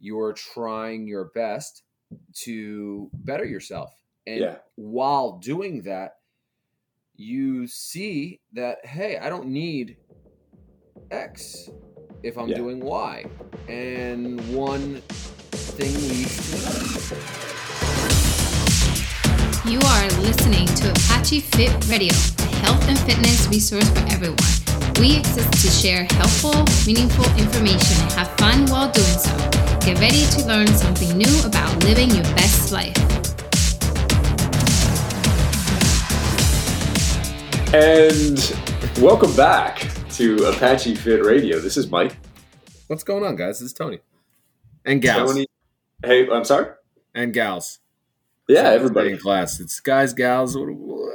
you're trying your best to better yourself. And Yeah. while doing that, you see that, hey, I don't need X if I'm Yeah. doing Y. And one thing leads to another. You are listening to Apache Fit Radio, a health and fitness resource for everyone. We exist to share helpful, meaningful information and have fun while doing so. Get ready to learn something new about living your best life. And welcome back to Apache Fit Radio. This is Mike. What's going on, guys? This is Tony. And gals. Tony. Hey, I'm sorry. And gals. Yeah, in everybody. class. It's guys, gals. what- what-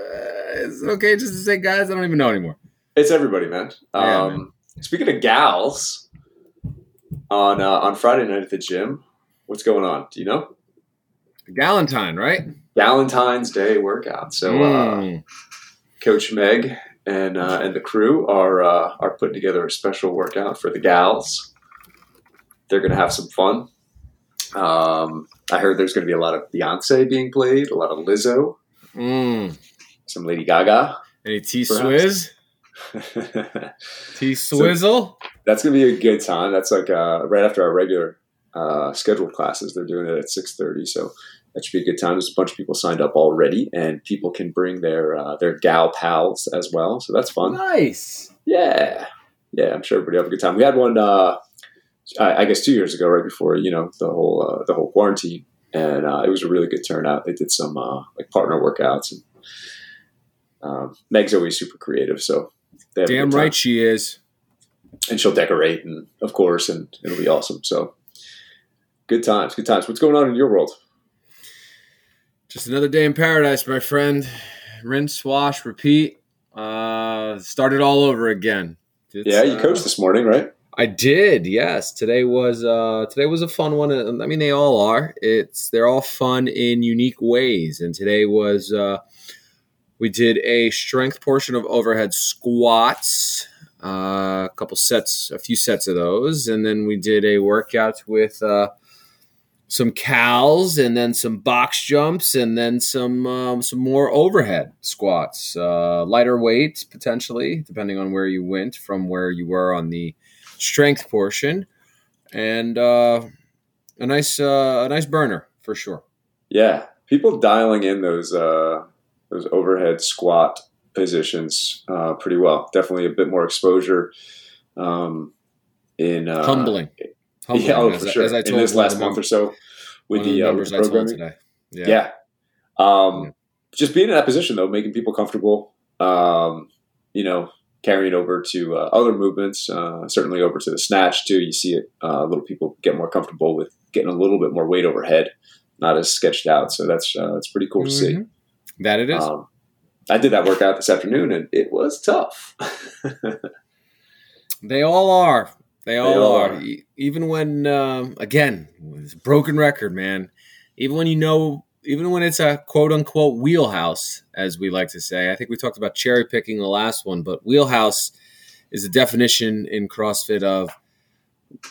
Is it okay just to say guys? I don't even know anymore. It's everybody, man. Yeah, Um, man. Speaking of gals, on uh, on Friday night at the gym, what's going on? Do you know? Galentine, right? Valentine's Day workout. So uh, Mm. Coach Meg and uh, and the crew are uh, are putting together a special workout for the gals. They're going to have some fun. Um, I heard there's going to be a lot of Beyonce being played, a lot of Lizzo, Mm. some Lady Gaga. Any T. Swizz? T Swizzle? That's going to be a good time. That's like uh, right after our regular uh, scheduled classes. They're doing it at six thirty, so that should be a good time. There's a bunch of people signed up already, and people can bring their uh, their gal pals as well. So that's fun. nice. Yeah, yeah. I'm sure everybody have a good time. We had one, uh, I, I guess, two years ago, right before you know the whole uh, the whole quarantine, and uh, it was a really good turnout. They did some uh, like partner workouts, and um, Meg's always super creative, so Damn right she is. And she'll decorate, and of course, and it'll be awesome. So good times, good times. What's going on in your world? Just another day in paradise, my friend. Rinse, wash, repeat. Uh, started all over again. It's, yeah, you uh, coached this morning, right? I did, yes. Today was uh today was a fun one. I mean they all are. It's they're all fun in unique ways. And today was uh we did a strength portion of overhead squats, uh, a couple sets, a few sets of those, and then we did a workout with uh some cows and then some box jumps and then some um, some more overhead squats, uh, lighter weights potentially, depending on where you went from where you were on the strength portion, and uh, a nice uh, a nice burner for sure. Yeah, people dialing in those those overhead squat positions uh, pretty well. Definitely a bit more exposure. Um, in uh, humbling, humbling. yeah, oh, as, for I- sure. as I in told this last month or so with the, uh, with the programming. today. Yeah. Um, Yeah. Just being in that position, though, making people comfortable, um, you know, carrying over to uh, other movements, uh, certainly over to the snatch, too. You see it, uh, little people get more comfortable with getting a little bit more weight overhead, not as sketched out. So that's uh, that's pretty cool to see. Mhm. That it is. Um, I did that workout this afternoon, and it was tough. They all are. They all, all are. are. Even when, um, again, it's a broken record, man. Even when you know, even when it's a quote unquote wheelhouse, as we like to say. I think we talked about cherry picking the last one, but wheelhouse is a definition in CrossFit of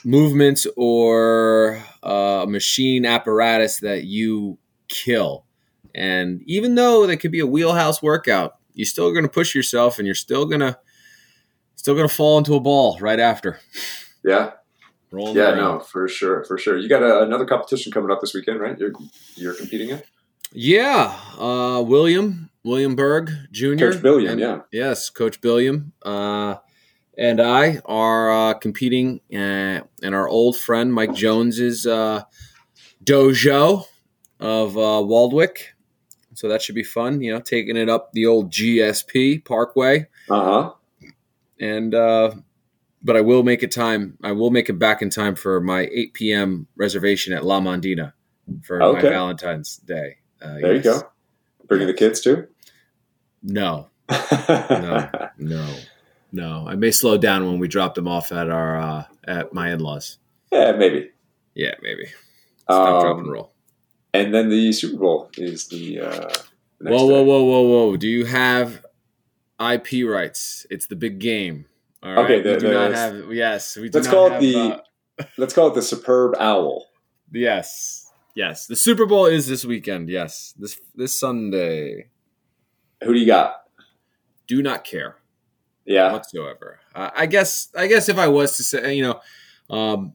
movements or uh, a machine apparatus that you kill. And even though that could be a wheelhouse workout, you're still going to push yourself, and you're still going to still going to fall into a ball right after. yeah, Rolling yeah, around. no, for sure, for sure. You got a, another competition coming up this weekend, right? You're you're competing in Yeah, uh, William William Berg Jr. Coach Billiam, and- yeah. yes, Coach Billiam, uh, and I are uh, competing uh, in our old friend Mike Jones's uh, dojo of uh, Waldwick. So that should be fun, you know, taking it up the old GSP Parkway, Uh huh. and uh, but I will make it time. I will make it back in time for my 8 p.m. reservation at La Mondina for my Valentine's Day. Uh, There you go. Bringing the kids too. No, no, no, no. I may slow down when we drop them off at our uh, at my in laws. Yeah, maybe. Yeah, maybe. Stop, drop, and Um, roll. And then the Super Bowl is the. Uh, the Whoa, whoa, whoa, whoa, whoa! Do you have IP rights? It's the big game. All right. Okay, the- we do not have. Yes, we do Let's not call it have, the- uh, Let's call it the Superb Owl. Yes, yes. The Super Bowl is this weekend. Yes, this this Sunday. Who do you got? Do not care Yeah. whatsoever. Uh, I guess. I guess if I was to say, you know, um,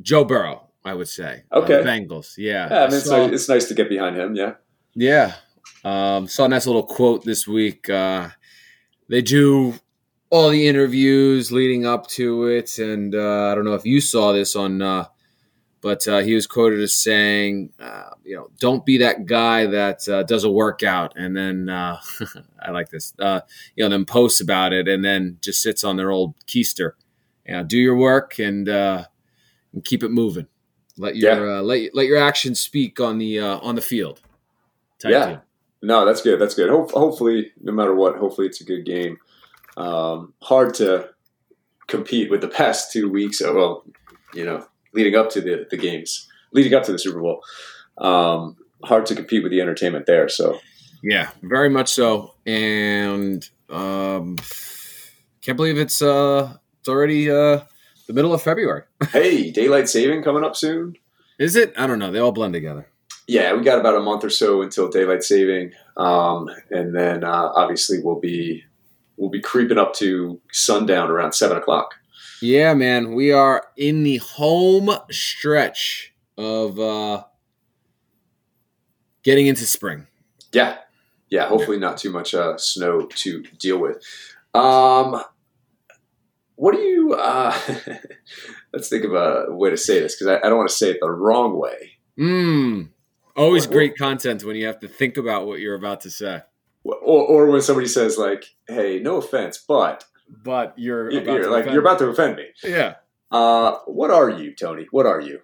Joe Burrow, I would say. Uh, Okay. the Bengals. Yeah. Yeah, I mean, it's, nice, it's nice to get behind him. Yeah. Yeah. Um, saw a nice little quote this week. Uh, they do all the interviews leading up to it. And uh, I don't know if you saw this on, uh, but uh, he was quoted as saying, uh, you know, don't be that guy that uh, does a workout and then, uh, I like this, uh, you know, then posts about it and then just sits on their old keister. You know, do your work and, uh, and keep it moving. Let your uh, let let your actions speak on the uh, on the field. Type Yeah. deal. No, that's good. That's good. Hope, hopefully, no matter what, hopefully it's a good game. Um, hard to compete with the past two weeks. uh, Well, you know, leading up to the, the games, leading up to the Super Bowl. Um, hard to compete with the entertainment there. So, Yeah, very much so. And um, can't believe it's uh it's already uh the middle of February. hey, daylight saving coming up soon. Is it? I don't know. They all blend together. Yeah, we got about a month or so until daylight saving, um, and then uh, obviously we'll be we'll be creeping up to sundown around seven o'clock. Yeah, man. We are in the home stretch of uh getting into spring. Yeah, yeah. Hopefully, not too much uh, snow to deal with. Um, what do you? Uh, let's think of a way to say this because I, I don't want to say it the wrong way. Mmm. Always What- great content when you have to think about what you're about to say. Or, or when somebody says like, "Hey, no offense, but But you're, you're, about you're to like offend you're me. about to offend me." Yeah. Uh, what are you, Tony? What are you?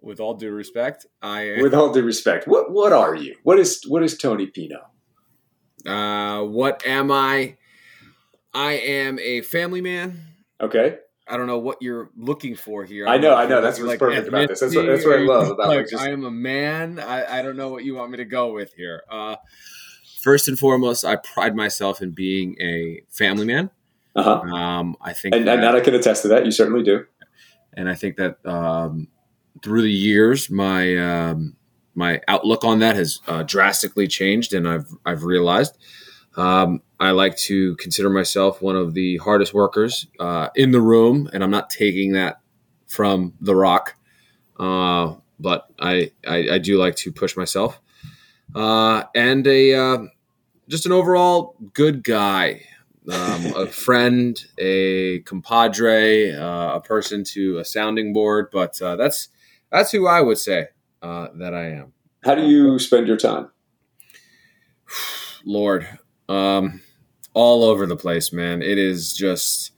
With all due respect, I. With all due respect, what what are you? What is what is Tony Pino? Uh, what am I? I am a family man. Okay, I don't know what you're looking for here. I don't know, I know. That's looking what's perfect about this. That's what- that's what I love about, like, like, just- I am a man. I, I don't know what you want me to go with here. Uh, first and foremost, I pride myself in being a family man. uh huh. Um, I think, And, that, and that I can attest to that. You certainly do. and I think that um, through the years, my um, my outlook on that has uh, drastically changed, and I've I've realized um, I like to consider myself one of the hardest workers uh, in the room, and I'm not taking that from The Rock, uh, but I, I I do like to push myself, uh, and a uh, just an overall good guy um, a friend, a compadre, uh, a person to a sounding board. But uh, that's that's who I would say uh, that I am. How do you spend your time? Lord, um, all over the place, man. It is just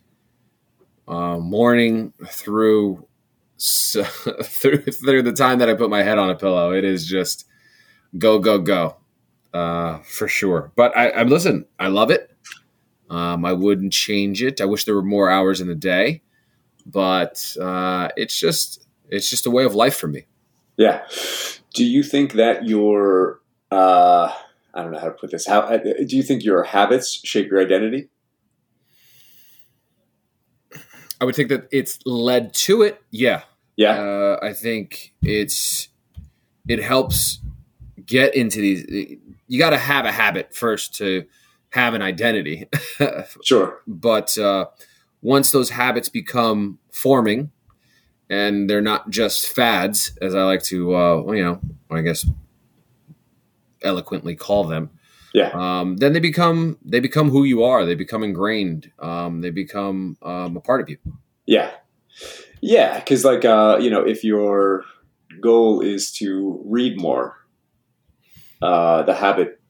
uh, morning through s through through the time that I put my head on a pillow. It is just go go go uh, for sure. But I, I listen. I love it. Um, I wouldn't change it. I wish there were more hours in the day, but uh, it's just it's just a way of life for me. Yeah. Do you think that your uh, I don't know how to put this. How uh, do you think your habits shape your identity? I would think that it's led to it. Yeah, Yeah. Uh, I think it's it helps get into these. You got to have a habit first to have an identity, Sure. but uh, once those habits become forming, and they're not just fads, as I like to, uh, you know, I guess eloquently call them. Yeah. Um, then they become they become who you are. They become ingrained. Um, they become um, a part of you. Yeah. Yeah. Because like uh, you know, if your goal is to read more, uh, the habit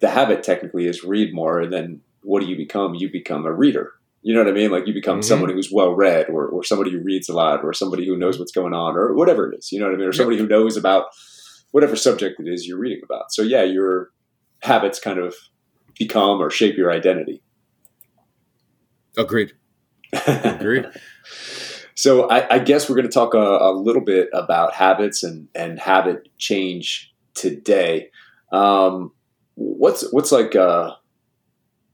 the habit technically is read more, and then what do you become? You become a reader. You know what I mean? Like you become Mhm. someone who's well read, or, or somebody who reads a lot, or somebody who knows what's going on, or whatever it is. You know what I mean? Or somebody who knows about whatever subject it is you're reading about. So yeah, your habits kind of become or shape your identity. Agreed. Agreed. So I, I guess we're going to talk a, a little bit about habits and, and habit change today. Um, what's what's like uh,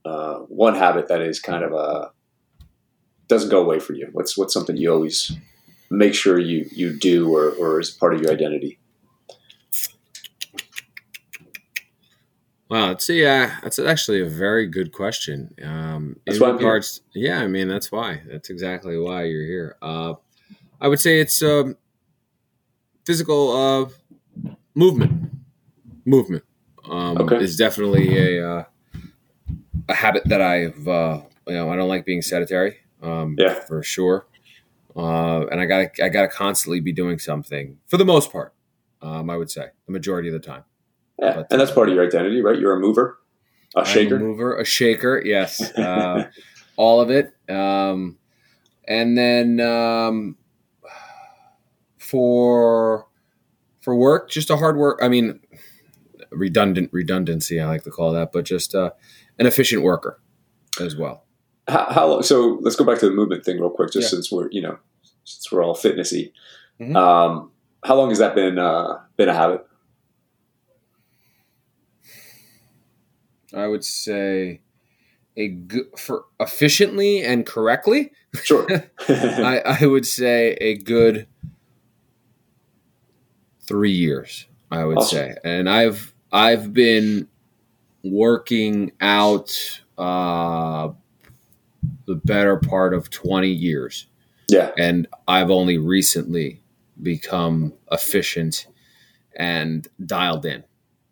uh, one habit that is kind of a doesn't go away for you? What's what's something you always make sure you you do or or is part of your identity? Wow, it's yeah, that's actually a very good question. Um, That's in why I'm here. regards, yeah, I mean that's why. That's exactly why you're here. Uh, I would say it's um, physical uh, movement. Movement um, Okay. is definitely a uh, a habit that I've uh, you know I don't like being sedentary. Um, Yeah. for sure. Uh, and I gotta I gotta constantly be doing something for the most part. Um, I would say the majority of the time. Yeah, But, and that's part of your identity, right? You're a mover, a shaker. a mover, a shaker, yes, uh, all of it. Um, and then um, for for work, just a hard work. I mean, redundant redundancy. I like to call that, but just uh, an efficient worker as well. How, how long? So let's go back to the movement thing real quick, just Yeah. since we're you know since we're all fitnessy. Mhm. Um, how long has that been uh, been a habit? I would say a good for efficiently and correctly. Sure. I, I would say a good three years. I would Awesome. say, and I've I've been working out uh, the better part of twenty years, yeah. and I've only recently become efficient and dialed in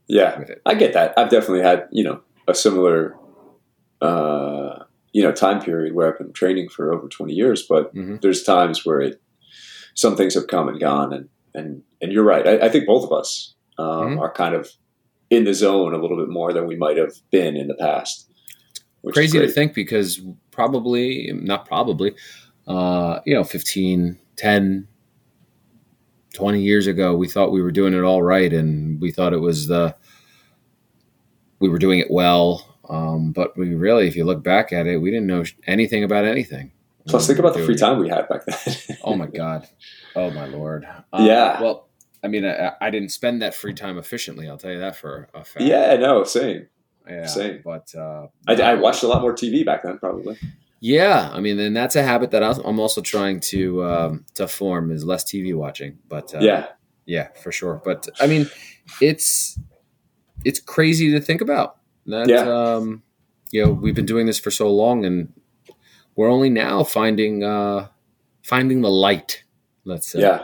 Yeah. I get that. I've definitely had, you know, a similar, uh, you know, time period where I've been training for over 20 years, but Mhm. there's times where it, some things have come and gone. And, and, and you're right. I, I think both of us um, Mhm. are kind of in the zone a little bit more than we might have been in the past. which Crazy to think because probably not probably, uh, you know, 15, 10, 20 years ago, we thought we were doing it all right, and we thought it was the we were doing it well. Um, but we really, if you look back at it, we didn't know anything about anything. Plus, think about the free time we had back then. Oh my god! Oh my lord! Uh, Yeah. Well, I mean, I, I didn't spend that free time efficiently. I'll tell you that for a fact. yeah, no, same. Yeah. same. But uh, I, I watched a lot more TV back then, probably. Yeah, I mean, and that's a habit that I'm also trying to um, to form is less TV watching. But uh, yeah, yeah, for sure. But I mean, it's it's crazy to think about that. Yeah. Um, you know, we've been doing this for so long, and we're only now finding uh, finding the light. Let's say. Yeah,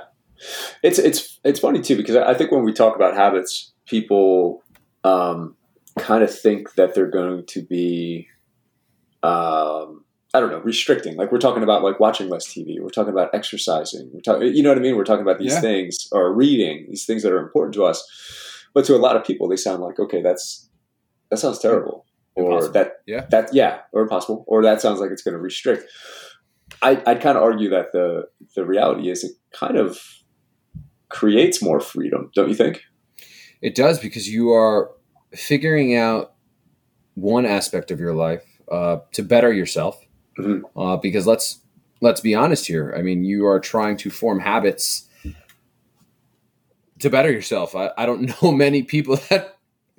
it's it's it's funny too because I think when we talk about habits, people um, kind of think that they're going to be, um, I don't know, restricting. Like we're talking about like watching less TV. We're talking about exercising. We're talking, you know what I mean? We're talking about these Yeah. things or reading these things that are important to us. But to a lot of people, they sound like okay, that's that sounds terrible, or Impossible. that Yeah. that yeah, or impossible, or that sounds like it's going to restrict. I I'd kind of argue that the the reality is it kind of creates more freedom, don't you think? It does because you are figuring out one aspect of your life uh, to better yourself. Mhm. Uh, because let's let's be honest here. I mean, you are trying to form habits to better yourself. I, I don't know many people that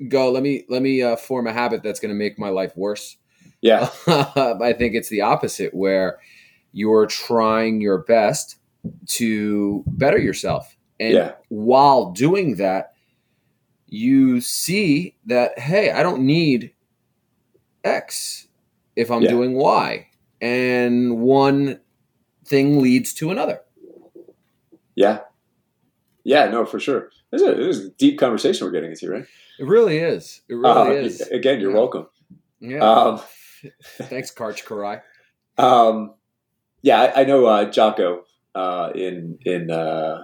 go, let me let me uh, form a habit that's going to make my life worse. Yeah, I think it's the opposite, where you're trying your best to better yourself. And Yeah. while doing that, you see that, hey, I don't need X if I'm Yeah. doing Y. And one thing leads to another. yeah, yeah. No, for sure. This is, a, this is a deep conversation we're getting into, right? It really is. It really Uh, is. Again, you're Yeah. welcome. Yeah. Um, Thanks, Karch Karai. Um, yeah, I, I know uh, Jocko uh, in in uh,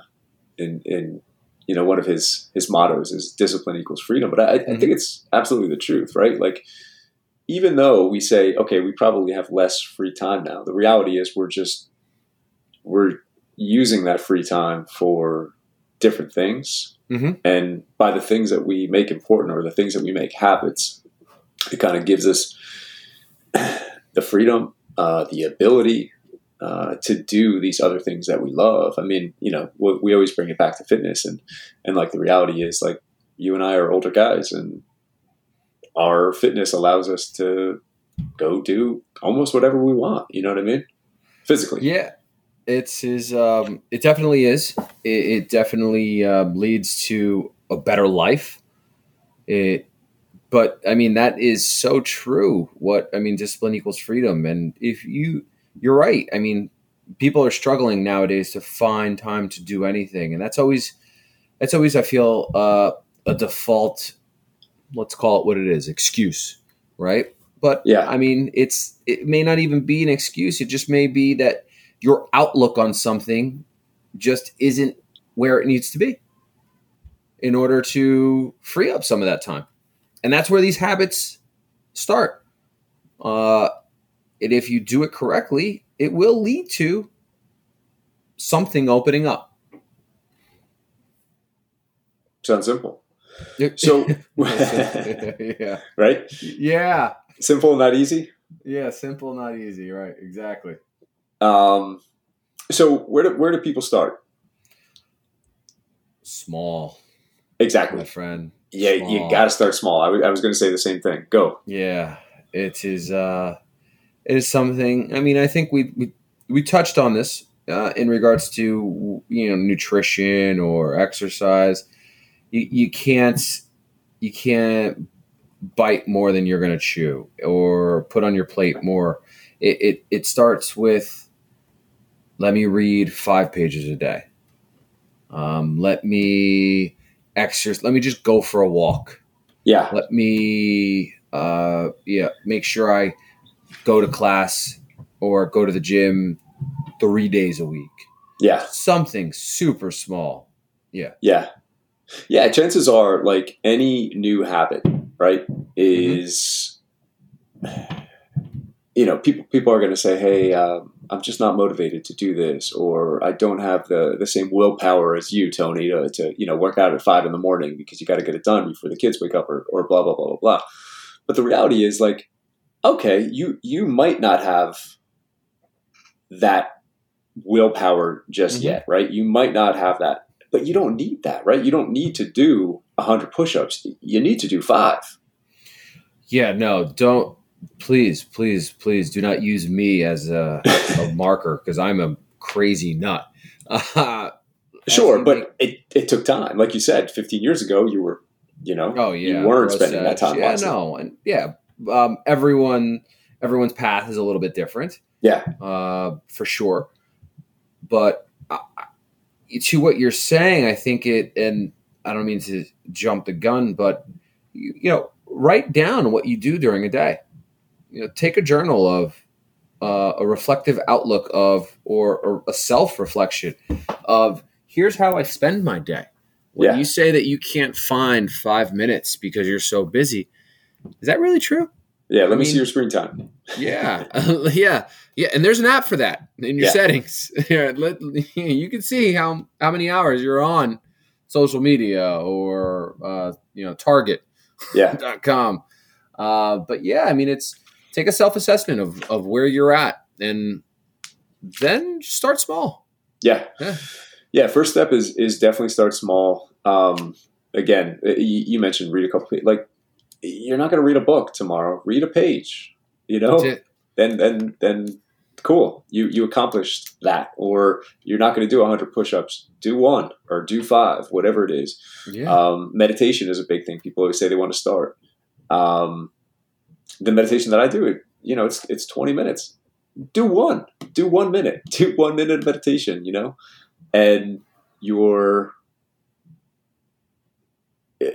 in in you know one of his his mottos is discipline equals freedom, but I, I Mhm. think it's absolutely the truth, right? Like even though we say okay, we probably have less free time now, the reality is we're just we're using that free time for different things, Mhm. and by the things that we make important or the things that we make habits, it kind of gives us the freedom uh, the ability uh, to do these other things that we love. I mean, you know, we, we always bring it back to fitness, and and like the reality is, like you and I are older guys, and our fitness allows us to go do almost whatever we want. You know what I mean? Physically, Yeah. It's his. Um, it definitely is. It, it definitely uh, leads to a better life. It, but I mean that is so true. What I mean, discipline equals freedom, and if you, you're right. I mean, people are struggling nowadays to find time to do anything, and that's always, that's always I feel uh, a default. Let's call it what it is, excuse, right? But Yeah. I mean, it's it may not even be an excuse. It just may be that your outlook on something just isn't where it needs to be in order to free up some of that time. And that's where these habits start. Uh, and if you do it correctly, it will lead to something opening up. Sounds simple. So, yeah, right? yeah, Simple, not easy. yeah. Simple, not easy. Right? Exactly. Um, so where do where do people start? Small, Exactly. my friend. Yeah, you got to start small. I was- was going to say the same thing. Go. Yeah, it is. Uh, it is something. I mean, I think we we, we touched on this uh, in regards to you know nutrition or exercise. You, you can't you can't bite more than you're going to chew or put on your plate more. It, it it starts with let me read five pages a day. Um, let me exercise. Let me just go for a walk Yeah. let me uh yeah make sure i go to class or go to the gym three days a week Yeah. something super small Yeah. Yeah. Yeah. Chances are, like any new habit, right, is, you know, people people are going to say, "Hey, um, I'm just not motivated to do this," or "I don't have the the same willpower as you, Tony, to, to you know work out at five in the morning because you got to get it done before the kids wake up," or or blah blah blah blah blah. But the reality is, like, okay, you you might not have that willpower just Mhm. yet, right? You might not have that, but you don't need that, right? You don't need to do 100 push-ups. You need to do 5. yeah no don't please please please do not use me as a, a marker because i'm a crazy nut uh, Sure, but it, it took time. Like you said, 15 years ago, you were, you know, oh yeah you weren't spending that time yeah wisely. no and yeah um everyone everyone's path is a little bit different Yeah. uh, for sure. But uh, to what you're saying, I think it, and I don't mean to jump the gun, but you, you know, write down what you do during a day. You know, take a journal of uh, a reflective outlook of, or, or a self reflection of, here's how I spend my day. When Yeah. you say that you can't find five minutes because you're so busy, is that really true? Yeah, let I me see your screen time. Yeah, yeah, yeah. And there's an app for that in your Yeah. settings. You can see how how many hours you're on social media or uh, you know Target. Yeah. Target.com. Uh, but yeah, I mean, it's take a self assessment of of where you're at, and then start small. Yeah. Yeah. Yeah. First step is is definitely start small. Um, again, you, you mentioned read a couple. Like, you're not going to read a book tomorrow. Read a page. You know, That's it. then then then cool. You you accomplished that. Or you're not going to do 100 push-ups. Do one or do five, whatever it is. Yeah, Um, meditation is a big thing. People always say they want to start. Um, the meditation that I do, it you know, it's it's 20 minutes. Do one. Do one minute. Do one minute of meditation. You know, and you're, eh,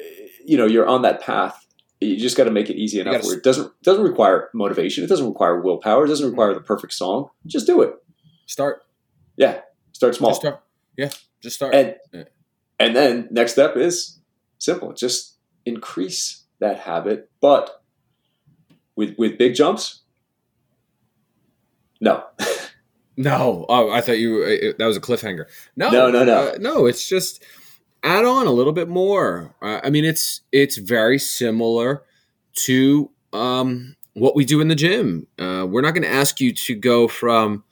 you know, you're on that path. You just got to make it easy enough where it doesn't doesn't require motivation. It doesn't require willpower. It doesn't require the perfect song. Just do it. start. Yeah, start small. Just start. Yeah, just start. And Yeah. and then next step is simple. Just increase that habit, but with with big jumps. No, No, oh, I thought you uh, that was a cliffhanger. No, No, no, no. uh, no. It's just add on a little bit more. Uh, I mean, it's it's very similar to um, what we do in the gym. Uh, we're not going to ask you to go from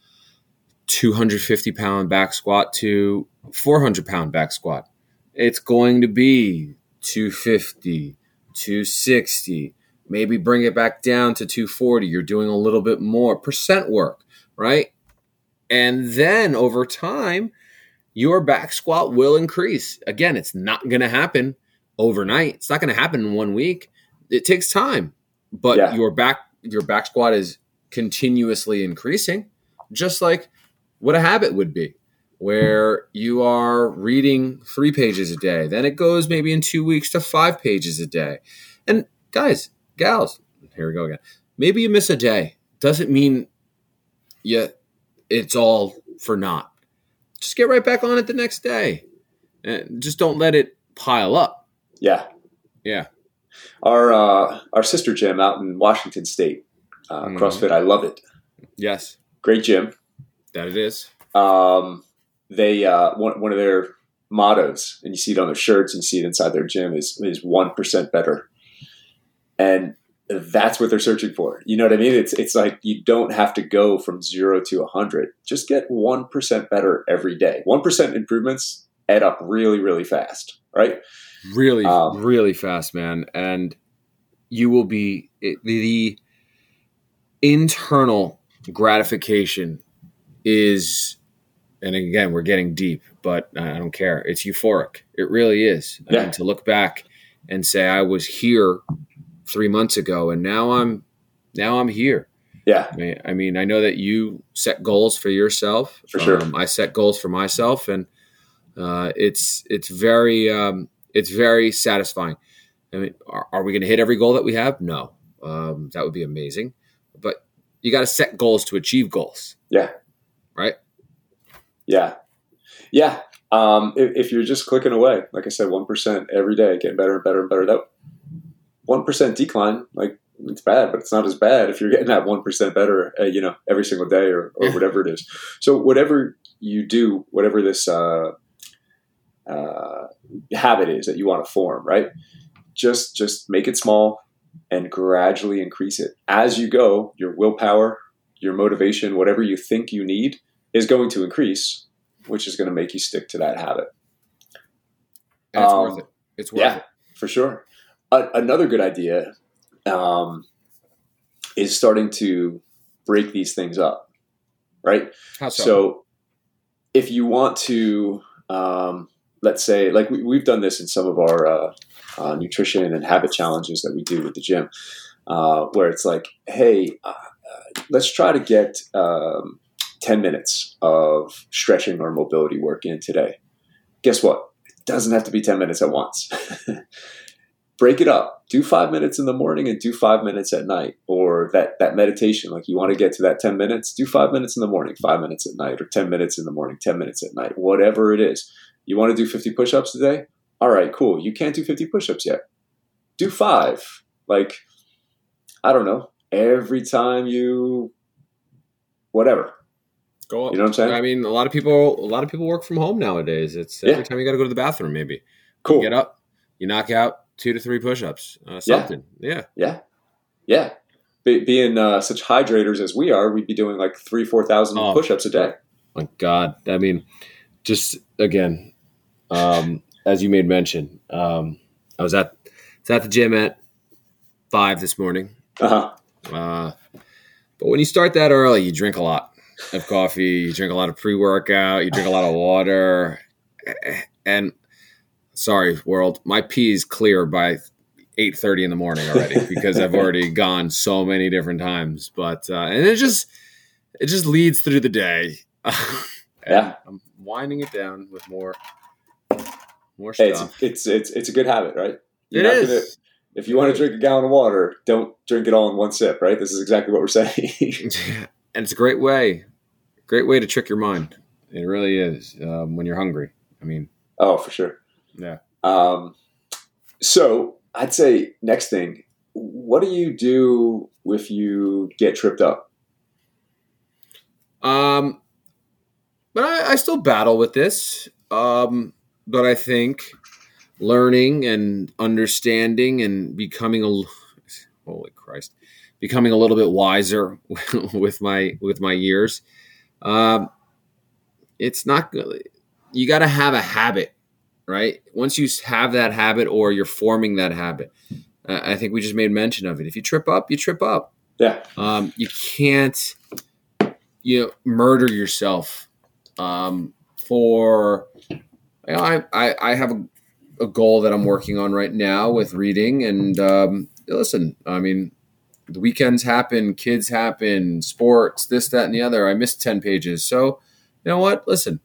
250 pound back squat to 400 pound back squat. It's going to be 250, 260, maybe bring it back down to 240. You're doing a little bit more percent work, right? And then over time, your back squat will increase. Again, it's not going to happen overnight. It's not going to happen in one week. It takes time, but Yeah. your back your back squat is continuously increasing, just like what a habit would be, where you are reading three pages a day. Then it goes maybe in two weeks to five pages a day. And guys, gals, here we go again. Maybe you miss a day. Doesn't mean you it's all for naught. Just get right back on it the next day. And just don't let it pile up. Yeah. Yeah. Our uh, our sister gym out in Washington State, uh, Mhm. CrossFit. I love it. Yes, Great gym. that it is. Um, they uh, one one of their mottos, and you see it on their shirts, and you see it inside their gym, is is one percent better, and that's what they're searching for. You know what I mean? It's it's like you don't have to go from zero to a hundred. Just get one percent better every day. One percent improvements add up really really fast, right? Really, Um, really fast, man. And you will be it, the, internal gratification is, and again, we're getting deep, but I don't care. It's euphoric. It really is. I Yeah. mean, to look back and say I was here three months ago, and now I'm now I'm here. Yeah, I mean, I mean, I know that you set goals for yourself. For sure. Um, I set goals for myself, and uh, it's it's very um, it's very satisfying. I mean, are, are we going to hit every goal that we have? No, um, that would be amazing. But you got to set goals to achieve goals, yeah, right? yeah, yeah. Um, if, if you're just clicking away, like I said, one percent every day, getting better and better and better. That one percent decline, like it's bad, but it's not as bad if you're getting that one percent better, uh, you know, every single day or, or whatever it is. So whatever you do, whatever this uh, uh, habit is that you want to form, right? Just just make it small and gradually increase it as you go. Your willpower, your motivation, whatever you think you need, is going to increase, which is going to make you stick to that habit. And it's Um, worth it. It's worth yeah. it. for sure. A- another good idea um, is starting to break these things up, right? How so? So, if you want to, um, let's say, like we, we've done this in some of our uh, uh, nutrition and habit challenges that we do with the gym, uh, where it's like, hey, uh, uh, let's try to get um, 10 minutes of stretching or mobility work in today. Guess what? It doesn't have to be 10 minutes at once. Break it up. Do five minutes in the morning and do five minutes at night. Or that, that meditation, like you want to get to that 10 minutes, do five minutes in the morning, five minutes at night, or 10 minutes in the morning, 10 minutes at night, whatever it is. You want to do 50 push ups today? All right, cool. You can't do 50 push ups yet. Do five. Like, I don't know, every time you, whatever. Go up. You know what I'm saying? I mean, a lot of people, a lot of people work from home nowadays. It's every Yeah. time you got to go to the bathroom. Maybe Cool. you get up, you knock out two to three push-ups, uh, Yeah. something. Yeah. Yeah, yeah. Be, being uh, such hydrators as we are, we'd be doing like three, four thousand Oh. push-ups a day. My God, I mean, just again, um, as you made mention, um, I was at was at the gym at five this morning. Uh-huh. Uh, but when you start that early, you drink a lot of coffee, you drink a lot of pre workout, you drink a lot of water. And sorry, world, my pee is clear by eight thirty in the morning already because I've already gone so many different times. But uh, and it just it just leads through the day. Yeah. I'm winding it down with more more Hey, it's, stuff. it's it's it's a good habit, right? It not is. gonna- if you want to drink a gallon of water, don't drink it all in one sip, right? This is exactly what we're saying. and it's a great way, great way to trick your mind. It really is um, when you're hungry. I mean, oh, for sure. Yeah. Um, so I'd say next thing, what do you do if you get tripped up? Um, but I, I still battle with this. Um, but I think learning and understanding and becoming a holy Christ, becoming a little bit wiser with my with my years. Um, it's not good. You got to have a habit, right? Once you have that habit or you're forming that habit, uh, I think we just made mention of it. If you trip up, you trip up. Yeah, Um, you can't you know, murder yourself um, for. You know, I, I I have a, a goal that I'm working on right now with reading, and um, listen, I mean, the weekends happen, kids happen, sports, this, that, and the other. I missed ten pages, so you know what? Listen,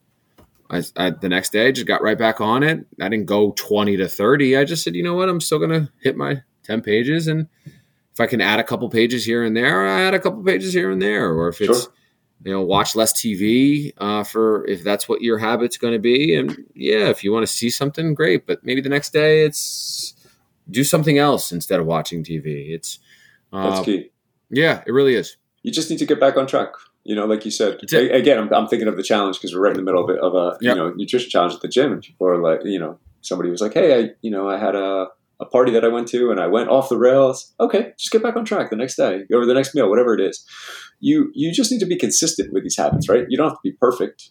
I, I, the next day I just got right back on it. I didn't go 20 to 30. I just said, you know what? I'm still going to hit my 10 pages. And if I can add a couple pages here and there, I add a couple pages here and there. Or if it's, Sure. you know, watch less TV uh, for if that's what your habit's going to be. And yeah, if you want to see something, great. But maybe the next day it's do something else instead of watching TV. It's, That's uh, key. yeah, it really is. You just need to get back on track. You know, like you said. A- Again, I'm, I'm thinking of the challenge because we're right in the middle of, it, of a Yep. you know nutrition challenge at the gym, and people are like, you know, somebody was like, "Hey, I you know I had a a party that I went to, and I went off the rails." Okay, just get back on track the next day or the next meal, whatever it is. You you just need to be consistent with these habits, right? You don't have to be perfect,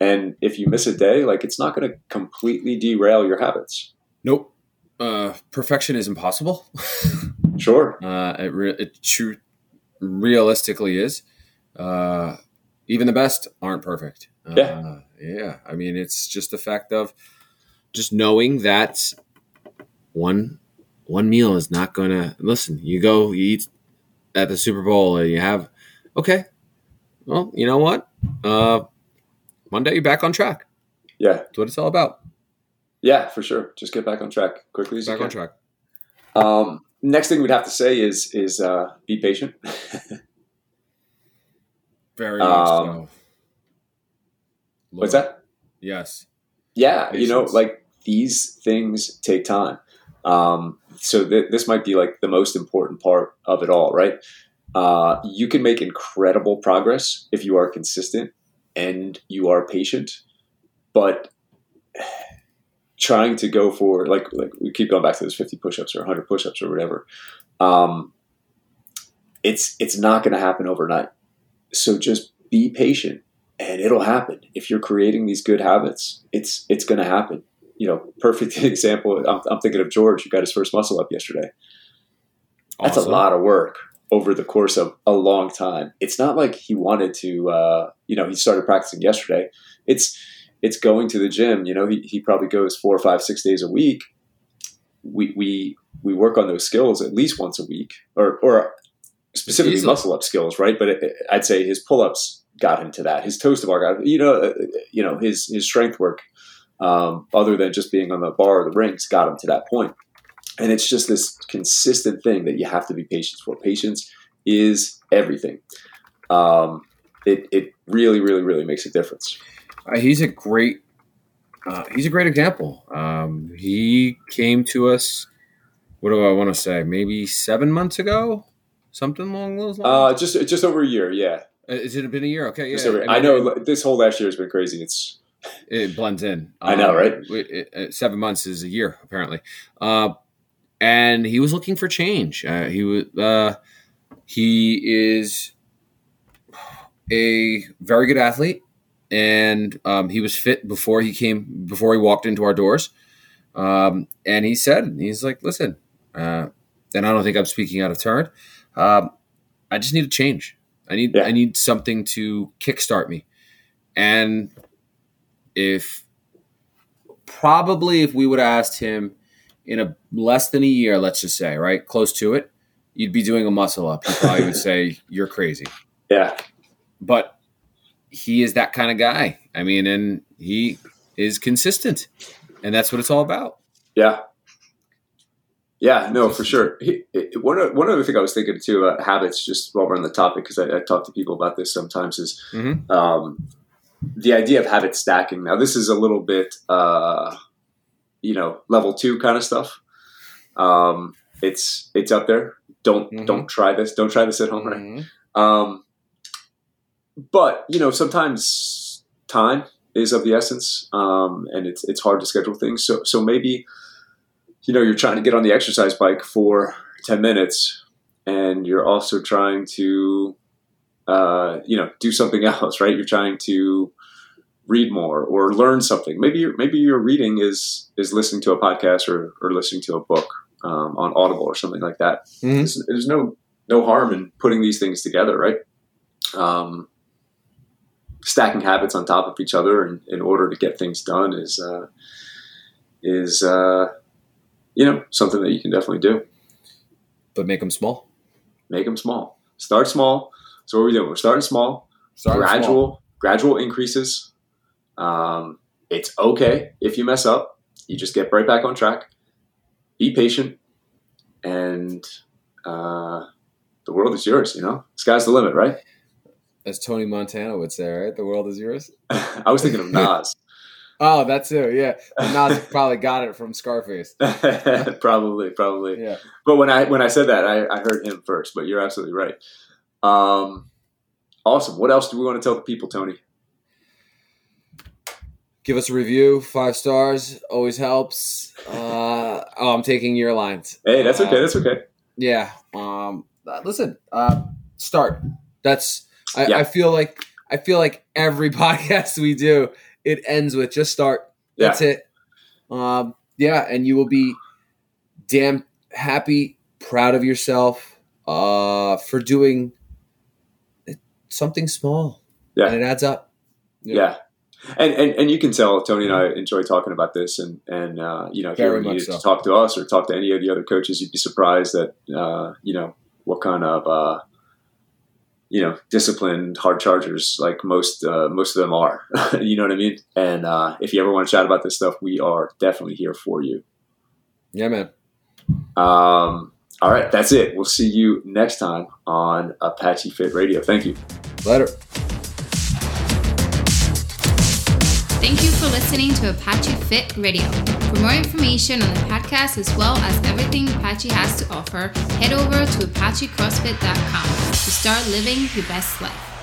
and if you miss a day, like it's not going to completely derail your habits. Nope. Uh, perfection is impossible. Sure. Uh, it, re- it true, realistically is. Uh, even the best aren't perfect. Uh, Yeah. yeah. I mean, it's just the fact of just knowing that one one meal is not going to listen. You go, you eat at the Super Bowl, and you have okay. Well, you know what? Uh, Monday, you're back on track. Yeah. That's what it's all about. Yeah, for sure. Just get back on track quickly as Back you on can. track. Um, next thing we'd have to say is is uh, be patient. Very much Um, so. What's that? Yes. Yeah, you know, like these things take time. Um, so th- this might be like the most important part of it all, right? Uh, you can make incredible progress if you are consistent and you are patient, but trying to go for like like we keep going back to those 50 push-ups or 100 push-ups or whatever um, it's it's not going to happen overnight so just be patient and it'll happen. If you're creating these good habits it's it's going to happen. You know perfect example I'm, I'm thinking of george who got his first muscle up yesterday. That's a lot of work over the course of a long time. It's not like he wanted to uh, you know he started practicing yesterday. It's it's going to the gym you know he, he probably goes four five six days a week. We we we work on those skills at least once a week or or specifically muscle up skills right but it, i'd say his pull-ups got him to that his toes to bar got you know uh, you know his his strength work um, other than just being on the bar or the rings got him to that point. point and it's just this consistent thing that you have to be patient for patience is everything um, it, it really really really makes a difference Uh, he's a great uh, he's a great example. Um, he came to us. What do I want to say? Maybe seven months ago, something along those uh, lines. just just over a year yeah Uh, Is it been a year? Okay, yeah. Over- mean, I know this whole last year has been crazy it's it blends in. I know, right? it- it- seven months is a year apparently, uh, and he was looking for change. Uh, he was. Uh, he is a very good athlete, and um, he was fit before he came before he walked into our doors. Um, and he said, he's like, listen, uh, and I don't think I'm speaking out of turn. Um, I just need a change. I need Yeah. I need something to kickstart me. And if probably if we would have asked him in a less than a year, let's just say, right, close to it, you'd be doing a muscle up. He probably would say you're crazy. yeah But he is that kind of guy. I mean, and he is consistent, and that's what it's all about. Yeah. Yeah, no, for sure. He, it, one, one other thing I was thinking too about habits, just while we're on the topic, because I, I talk to people about this sometimes, is Mhm. um, the idea of habit stacking. Now, this is a little bit, uh, you know, level two kind of stuff. Um, it's it's up there. Don't Mhm. don't try this. Don't try this at home. Right? Mhm. Um, but you know, sometimes time is of the essence, um, and it's it's hard to schedule things. So so maybe you know you're trying to get on the exercise bike for ten minutes, and you're also trying to uh, you know do something else, right? You're trying to read more or learn something. Maybe maybe your reading is is listening to a podcast or, or listening to a book um, on Audible or something like that Mhm. there's, there's no no harm in putting these things together, right? Um, stacking habits on top of each other in, in order to get things done is uh, is uh, you know something that you can definitely do. But make them small. Make them small. Start small. So what are we doing? We're starting small. Gradual small. gradual increases. Um, it's okay if you mess up. You just get right back on track. Be patient, and uh, the world is yours. You know, sky's the limit, right? As Tony Montana would say, right? The world is yours. I was thinking of Nas. Oh, that's it. Yeah, Nas probably got it from Scarface. probably, probably. Yeah. But when I when I said that, I, I heard him first. But you're absolutely right. Um, awesome. What else do we want to tell the people, Tony? Give us a review, five stars, always helps. Uh, oh, I'm taking your lines. Hey, that's okay. Uh, That's okay. Yeah. Um. uh, Listen. Uh. Start. That's. I, Yeah. I feel like. I feel like every podcast we do, it ends with just start. That's it. Um. Yeah, and you will be damn happy, proud of yourself, uh, for doing something small. Yeah. And it adds up. Yeah. And, and and you can tell Tony and I enjoy talking about this, and and uh, you know if you Very needed so. to talk to us or talk to any of the other coaches, you'd be surprised that uh, you know what kind of uh, you know disciplined hard chargers like most uh, most of them are. you know what I mean? And uh, if you ever want to chat about this stuff, we are definitely here for you. Yeah, man. Um, all right, that's it. We'll see you next time on Apache Fit Radio. Thank you. Later. Thank you for listening to Apache Fit Radio. For more information on the podcast as well as everything Apache has to offer, head over to ApacheCrossFit.com to start living your best life.